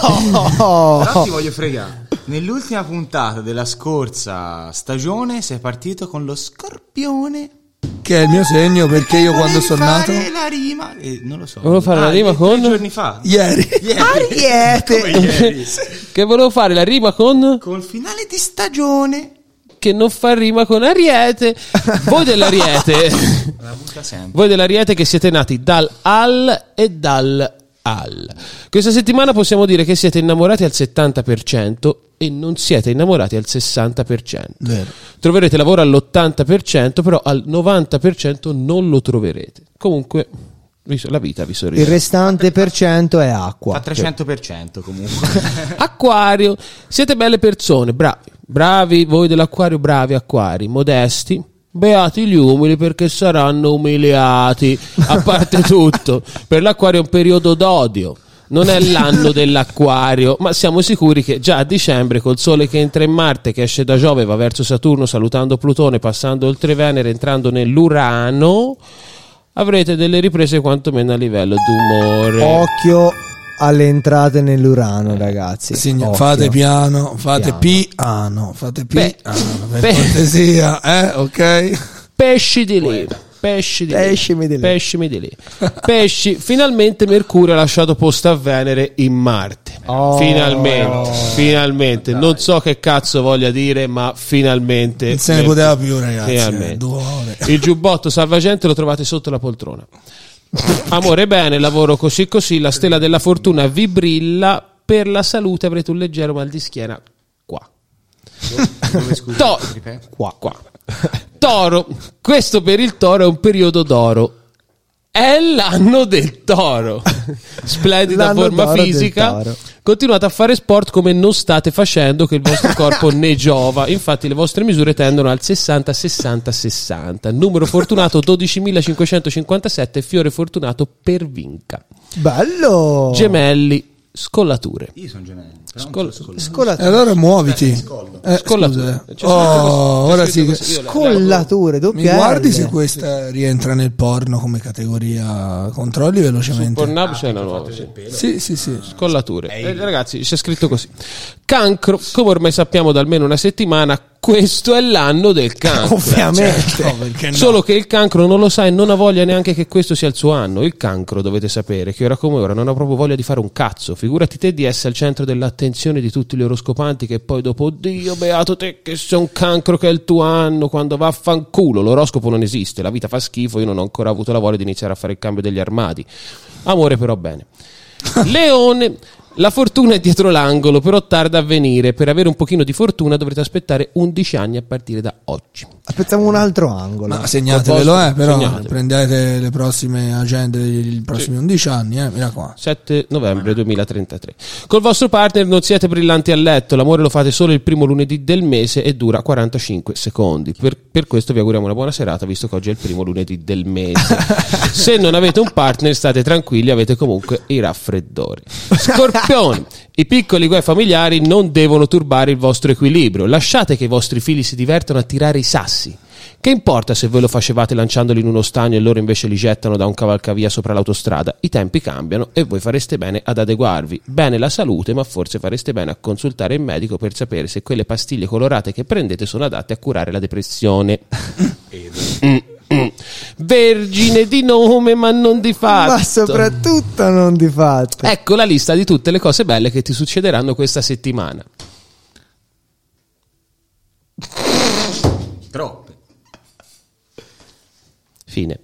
Oh, Però ti voglio fregare. Nell'ultima puntata della scorsa stagione sei partito con lo scorpione. Che è il mio segno perché io quando sono nato. fare la rima, eh, non lo so. Volevo fare la rima tre con- giorni fa. Ieri. Ariete! Come ieri. che volevo fare la rima con Col finale di stagione. Che non fa rima con Ariete. Voi dell'Ariete, voi dell'Ariete che siete nati dal al e dal al. Questa settimana possiamo dire che siete innamorati al 70% e non siete innamorati al 60%. Vero. Troverete lavoro all'80%, però al 90% non lo troverete. Comunque, la vita vi Il sorride. restante per cento è acqua. Fa 300% comunque. Acquario, siete belle persone, bravi, bravi voi dell'acquario, bravi acquari, modesti. Beati gli umili perché saranno umiliati. A parte tutto, per l'acquario è un periodo d'odio. Non è l'anno dell'acquario, ma siamo sicuri che già a dicembre, col sole che entra in Marte, che esce da Giove, va verso Saturno, salutando Plutone, passando oltre Venere, entrando nell'Urano, avrete delle riprese quantomeno a livello d'umore. Occhio alle entrate nell'Urano, ragazzi. Signor, fate piano, fate Piano. fate piano, per beh. cortesia, eh, ok? Pesci di lì. Pesci di lì. Pescimi di lì. Pescimi di lì. Pesci, finalmente Mercurio ha lasciato posto a Venere in Marte. Oh. finalmente, finalmente. Non so che cazzo voglia dire, ma finalmente. Non se ne Mercurio- poteva più, ragazzi. Finalmente. eh, due ore. Il giubbotto salvagente lo trovate sotto la poltrona. Amore bene, lavoro così così, la stella della fortuna vi brilla, per la salute avrete un leggero mal di schiena qua. Dove scusa? To- qua, qua. Toro, questo per il toro è un periodo d'oro. È l'anno del toro. Splendida L'anno forma fisica. Continuate a fare sport come non state facendo, che il vostro corpo ne giova. Infatti, le vostre misure tendono al 60-60-60. Numero fortunato 12.557. Fiore fortunato per vinca. Bello. Gemelli, scollature. Io sono gemelli. Scol-. Scollature. E allora muoviti. Eh, Scollature. scusa. C'è Oh, ora sì. così. Scollature, Mi guardi se questa rientra nel porno come categoria? Controlli velocemente. Pornhub c'è una nuova. sì. Sì, sì, sì. Scollature. Eh, ragazzi, c'è scritto così. Cancro, come ormai sappiamo da almeno una settimana, questo è l'anno del cancro. Ovviamente. Perché no? Solo che il cancro non lo sa e non ha voglia neanche che questo sia il suo anno. Il cancro, dovete sapere, che ora come ora non ha proprio voglia di fare un cazzo. Figurati te di essere al centro dell'attenzione di tutti gli oroscopanti che poi dopo, oddio, beato te che sei un cancro che è il tuo anno, quando va a fanculo. L'oroscopo non esiste, la vita fa schifo, io non ho ancora avuto la voglia di iniziare a fare il cambio degli armadi. Amore però bene. Leone, la fortuna è dietro l'angolo, però tarda a venire. Per avere un pochino di fortuna dovrete aspettare 11 anni a partire da oggi. Aspettiamo un altro angolo. Ma segnatevelo, eh, però Segnatelo. prendete le prossime agende dei prossimi 11 anni, eh, mi raccomando. 7 novembre 2033. Col vostro partner non siete brillanti a letto, l'amore lo fate solo il primo lunedì del mese e dura 45 secondi. Per, per questo vi auguriamo una buona serata, visto che oggi è il primo lunedì del mese. Se non avete un partner, state tranquilli, avete comunque i raffreddori. Scorpioni, i piccoli guai familiari non devono turbare il vostro equilibrio. Lasciate che i vostri figli si divertano a tirare i sassi. Che importa se voi lo facevate lanciandoli in uno stagno e loro invece li gettano da un cavalcavia sopra l'autostrada? I tempi cambiano e voi fareste bene ad adeguarvi. Bene la salute, ma forse fareste bene a consultare il medico per sapere se quelle pastiglie colorate che prendete sono adatte a curare la depressione. Mm. Vergine di nome, ma non di fatto. Ma soprattutto non di fatto. Ecco la lista di tutte le cose belle che ti succederanno questa settimana. Troppe. Fine.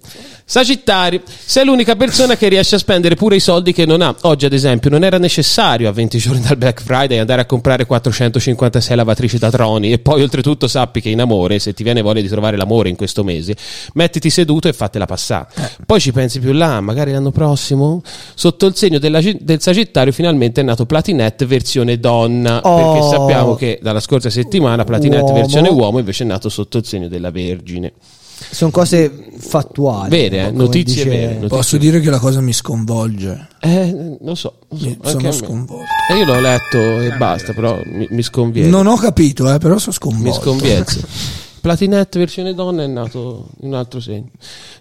Sagittario, sei l'unica persona che riesce a spendere pure i soldi che non ha. Oggi, ad esempio, non era necessario a 20 giorni dal Black Friday andare a comprare 456 lavatrici da troni e poi oltretutto sappi che in amore, se ti viene voglia di trovare l'amore in questo mese, mettiti seduto e fatela passare. Poi ci pensi più là, magari l'anno prossimo, sotto il segno della- del Sagittario finalmente è nato Platinette versione donna, Oh. perché sappiamo che dalla scorsa settimana Platinette Uomo. versione uomo invece è nato sotto il segno della Vergine. Sono cose fattuali. Vere, eh? notizie dice- vere. notizie Posso dire che la cosa mi sconvolge. Eh, non so, non so, sono sconvolto. Eh, io l'ho letto e basta, però mi, mi sconviene. Non ho capito, eh, però sono mi sconvolto. Platinette versione donna è nato in un altro segno.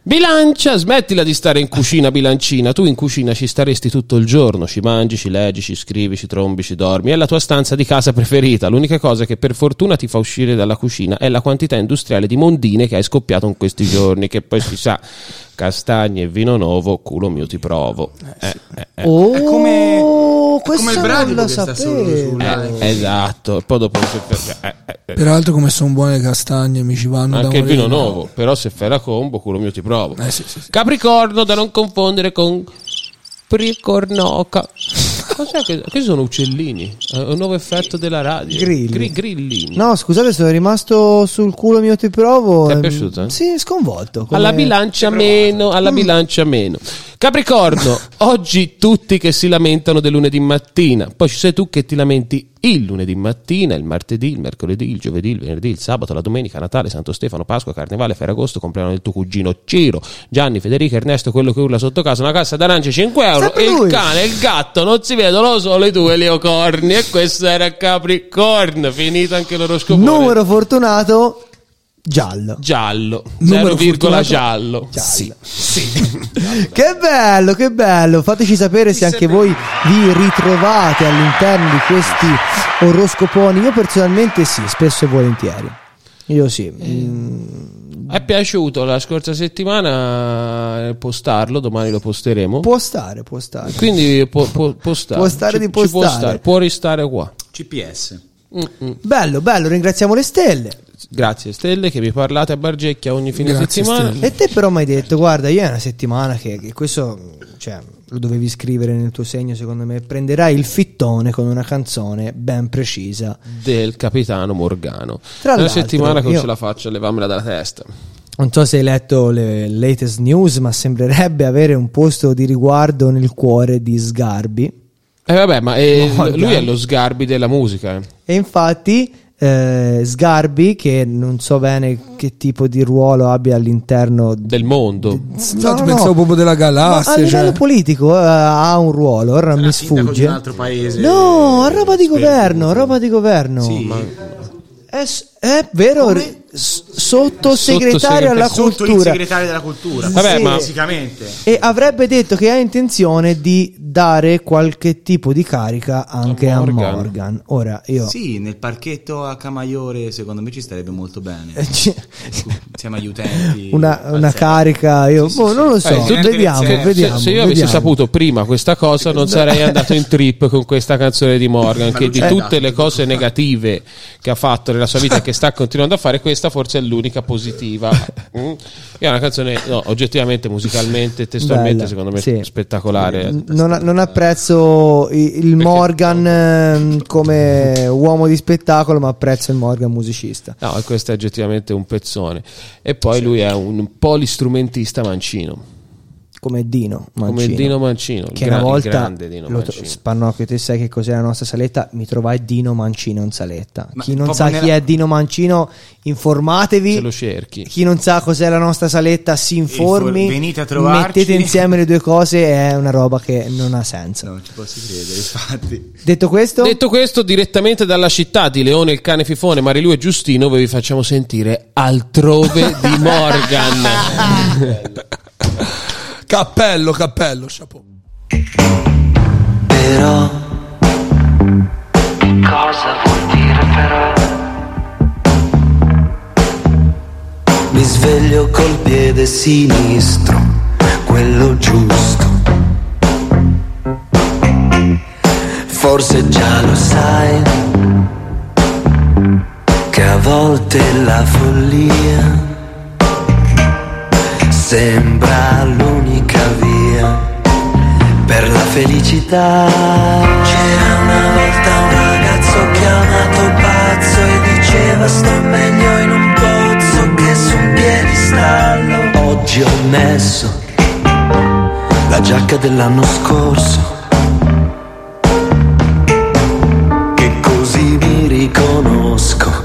Bilancia, smettila di stare in cucina bilancina. Tu in cucina ci staresti tutto il giorno. Ci mangi, ci leggi, ci scrivi, ci trombi, ci dormi. È la tua stanza di casa preferita. L'unica cosa che per fortuna ti fa uscire dalla cucina è la quantità industriale di mondine che hai scoppiato in questi giorni. Che poi si sa, castagne e vino nuovo, culo mio ti provo. Eh, eh, eh. Oh, È come- è questo come il non bradipo sta solo sapevo. sulla- Eh, esatto, e poi dopo si fer- eh, eh, eh. Peraltro, come sono buone le castagne, mi ci vanno da anche il vino nuovo, però se fai la combo, culo mio ti provo. Eh, sì, sì, sì. Capricorno da non confondere con Pricornoca. Cos'è che, che sono uccellini? È un nuovo effetto della radio. Grilli. Gri- grillini. No, scusate, sono rimasto sul culo mio ti provo. Ti è Ehm, piaciuto, eh? Sì, sconvolto. come- Alla bilancia meno, alla bilancia meno. Capricorno, oggi tutti che si lamentano del lunedì mattina, poi ci sei tu che ti lamenti il lunedì mattina, il martedì, il mercoledì, il giovedì, il venerdì, il sabato, la domenica, Natale, Santo Stefano, Pasqua, Carnevale, Ferragosto, compleanno del tuo cugino Ciro, Gianni, Federico, Ernesto, quello che urla sotto casa, una cassa d'arance 5 euro, Sempre e il lui. cane il gatto non si vedono solo i due leocorni e questo era Capricorno, finito anche l'oroscopo. Numero fortunato giallo. giallo, Numero 0, virgola fortunato- giallo. Giallo. che bello, che bello. Fateci sapere se anche voi vi ritrovate all'interno di questi oroscoponi. Io personalmente sì, spesso e volentieri. Io sì. Mm, È piaciuto la scorsa settimana eh, postarlo, domani lo posteremo. può stare, può stare. Quindi può, può- può stare. Può stare di Ci può postare. stare, può ristare qua. CPS. Mm-mm. Bello, bello, ringraziamo le stelle. Grazie Stelle che mi parlate a Bargecchia ogni fine Grazie, settimana. Stelle. E te però mi hai detto, guarda, io è una settimana che, che questo, cioè, lo dovevi scrivere nel tuo segno, secondo me, prenderai il fittone con una canzone ben precisa. del capitano Morgano. Tra Una settimana che non io- ce la faccio, levamela dalla testa. Non so se hai letto le latest news, ma sembrerebbe avere un posto di riguardo nel cuore di Sgarbi. E vabbè, ma eh, Morgan. lui è lo sgarbi della musica. eh. E infatti eh, Sgarbi, che non so bene che tipo di ruolo abbia all'interno Del mondo. No, No, no, pensavo proprio della Ma a galassia. livello cioè. politico eh, ha un ruolo, ora mi di sfugge. un altro paese. No, roba di governo, roba di governo. Sì. È, s- è vero, s- sottosegretario alla sotto cultura. segretario della cultura. Vabbè, ma- fisicamente. E avrebbe detto che ha intenzione di dare qualche tipo di carica anche a Morgan. Morgan. Ora io Sì, nel parchetto a Camaiore secondo me ci starebbe molto bene. eh, c- Insieme agli utenti. una, una carica, io boh, non lo so, Eh, vediamo, se- Se- vediamo. se io avessi vediamo. saputo prima questa cosa, non sarei andato in trip con questa canzone di Morgan. Che di tutte le cose negative che ha fatto nella sua vita che sta continuando a fare, questa forse è l'unica positiva. Mm? È una canzone, no, oggettivamente, musicalmente, testualmente, Bella, secondo me, sì. spettacolare. Non, non apprezzo il Morgan ehm, come uomo di spettacolo, ma apprezzo il Morgan musicista. No, questo è oggettivamente un pezzone. E poi lui è un polistrumentista mancino. Come Dino Mancino. Come il Dino Mancino, Che gra- una volta Dino lo- Mancino. Spannocchio, te sai che cos'è la nostra saletta? Mi trovai Dino Mancino in saletta. Ma chi non sa chi nella- è Dino Mancino, informatevi. Se lo cerchi. Chi non sa cos'è la nostra saletta, si informi. Infor- venite a trovarci. Mettete insieme le due cose, è una roba che non ha senso. Non ci posso credere, infatti. Detto questo, Detto questo, direttamente dalla città di Leone il cane fifone, Marilu e Giustino, vi facciamo sentire altrove di Morgan. Cappello, cappello, chapeau. Però Cosa vuol dire però? Mi sveglio col piede sinistro, quello giusto. Forse già lo sai che a volte la follia sembra l'unica via per la felicità. C'era una volta un ragazzo chiamato pazzo e diceva sto meglio in un pozzo che su un piedistallo. Oggi ho messo la giacca dell'anno scorso. Che così mi riconosco.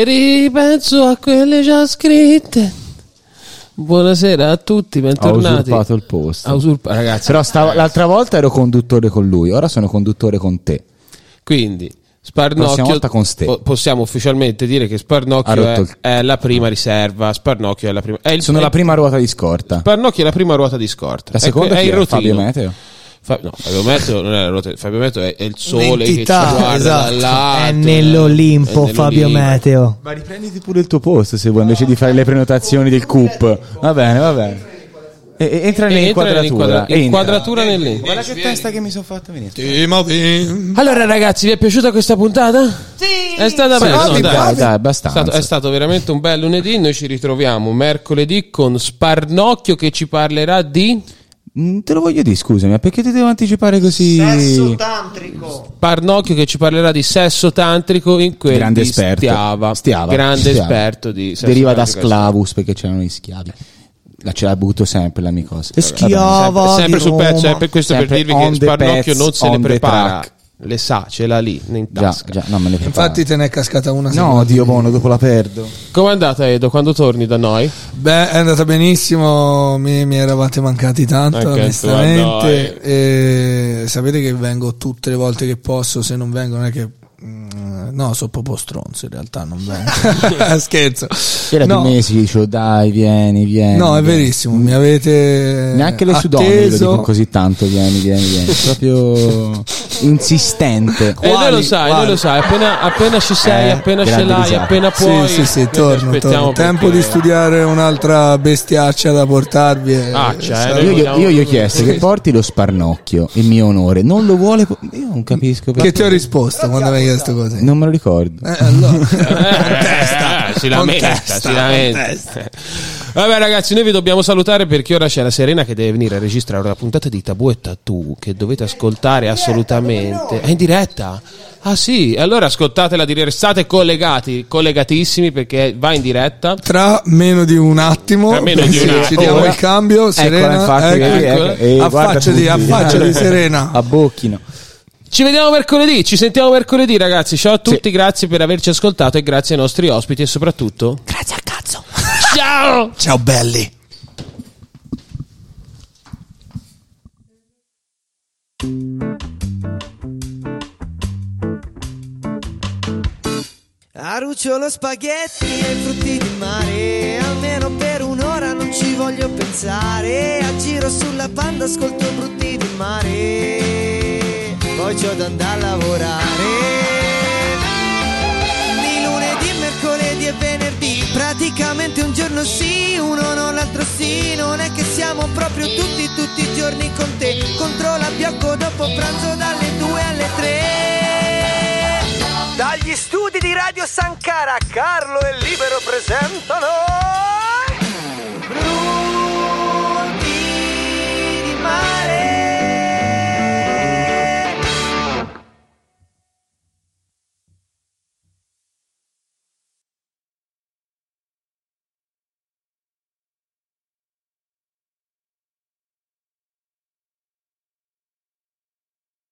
E ripenso a quelle già scritte. Buonasera a tutti, Ho bentornati. usurpato il posto. Usurpa- ragazzi, Però stavo- l'altra volta ero conduttore con lui, ora sono conduttore con te. quindi Sparnocchio volta con ste. po- possiamo ufficialmente dire che Sparnocchio è, il- è la prima riserva. Sparnocchio è la prima. È il, Sono è- la prima ruota di scorta. Sparnocchio è la prima ruota di scorta. La seconda è, il è? rotino. Fabio Meteo. Fa- no, Fabio Meteo non è la ruota. Fabio Meteo è, è il sole che ci guarda esatto. dall'alto. è nell'Olimpo è Fabio nell'Olimpo. Meteo. Ma riprenditi pure il tuo posto se vuoi, invece di fare le prenotazioni del CUP. Va bene, va bene. E- e- entra E nell'inquadratura. inquadratura nel Guarda che testa che mi sono fatto venire. Allora ragazzi, vi è piaciuta questa puntata? Sì! È stata Sì, bella, no, dai, dai. dai, È abbastanza. stato, è stato veramente un bel lunedì. Noi ci ritroviamo mercoledì con Sparnocchio che ci parlerà di. Mm, Te lo voglio dire, scusami, ma perché ti devo anticipare così? Sesso tantrico. Sparnocchio che ci parlerà di sesso tantrico in quel Grande esperto. Stiava. Stiava, Grande Stiava. esperto di sesso Deriva da sclavus perché c'erano gli schiavi. La ce la butto sempre l'amico. E schiava Sempre, sempre di sul pezzo, Roma. sempre questo Sempre per dirvi che Sparnocchio pets, non se the prepara. track. Le sa, ce l'ha lì in Già, tasca. già, no, me le preparo. Infatti te ne è cascata una No. Dio buono, dopo la perdo. Com'è andata Edo quando torni da noi? Beh, è andata benissimo, mi, mi eravate mancati tanto, Eh, che onestamente. E sapete che vengo tutte le volte che posso, se non vengo non è che... mm, No, sono proprio stronzo in realtà, non vengo. Scherzo. Era No. due mesi, dicevo dai, vieni, vieni. No, è verissimo, mi avete Neanche le sue donne lo così tanto, vieni, vieni, vieni. Proprio insistente. E noi lo sai, lo sai, appena, appena ci sei, Eh, appena ce l'hai, risata. appena Sì, puoi. sì, sì, ti torno, torno. Tempo perché- di studiare un'altra bestiaccia da portarvi. e- Ah, c'è, sarà- Io, vogliamo- io gli ho chiesto che porti lo sparnocchio in mio onore. Non lo vuole. Io non capisco perché. Che ti ho risposto quando mi chiesto così? Non me lo ricordo. Eh, allora. Eh, si lamenta, Contesta, si lamenta. Vabbè ragazzi, noi vi dobbiamo salutare perché ora c'è la Serena che deve venire a registrare una puntata di Tabù e Tattoo che dovete ascoltare assolutamente. È in diretta? Ah sì, allora ascoltatela dire state collegati, collegatissimi perché va in diretta. Tra meno di un attimo, Tra meno di un attimo. ci diamo Ora- il cambio. Serena, infatti, ecco, vedi, eccola. ecco. E guarda affacciati, affacciati Serena. Abbocchino. Ci vediamo mercoledì, ci sentiamo mercoledì ragazzi. Ciao a tutti, grazie per averci ascoltato e grazie ai nostri ospiti e soprattutto Grazie al cazzo. ciao! Ciao belli. Arucciolo spaghetti e frutti di mare Almeno per un'ora non ci voglio pensare Aggiro sulla panda, ascolto brutti di mare Poi c'ho da andare a lavorare. Di lunedì, mercoledì e venerdì Praticamente un giorno sì, uno non l'altro sì. Non è che siamo proprio tutti, tutti i giorni con te. Controlla Biocco dopo pranzo dalle 2 alle 3 dagli studi di Radio Sankara, Carlo e Libero presentano.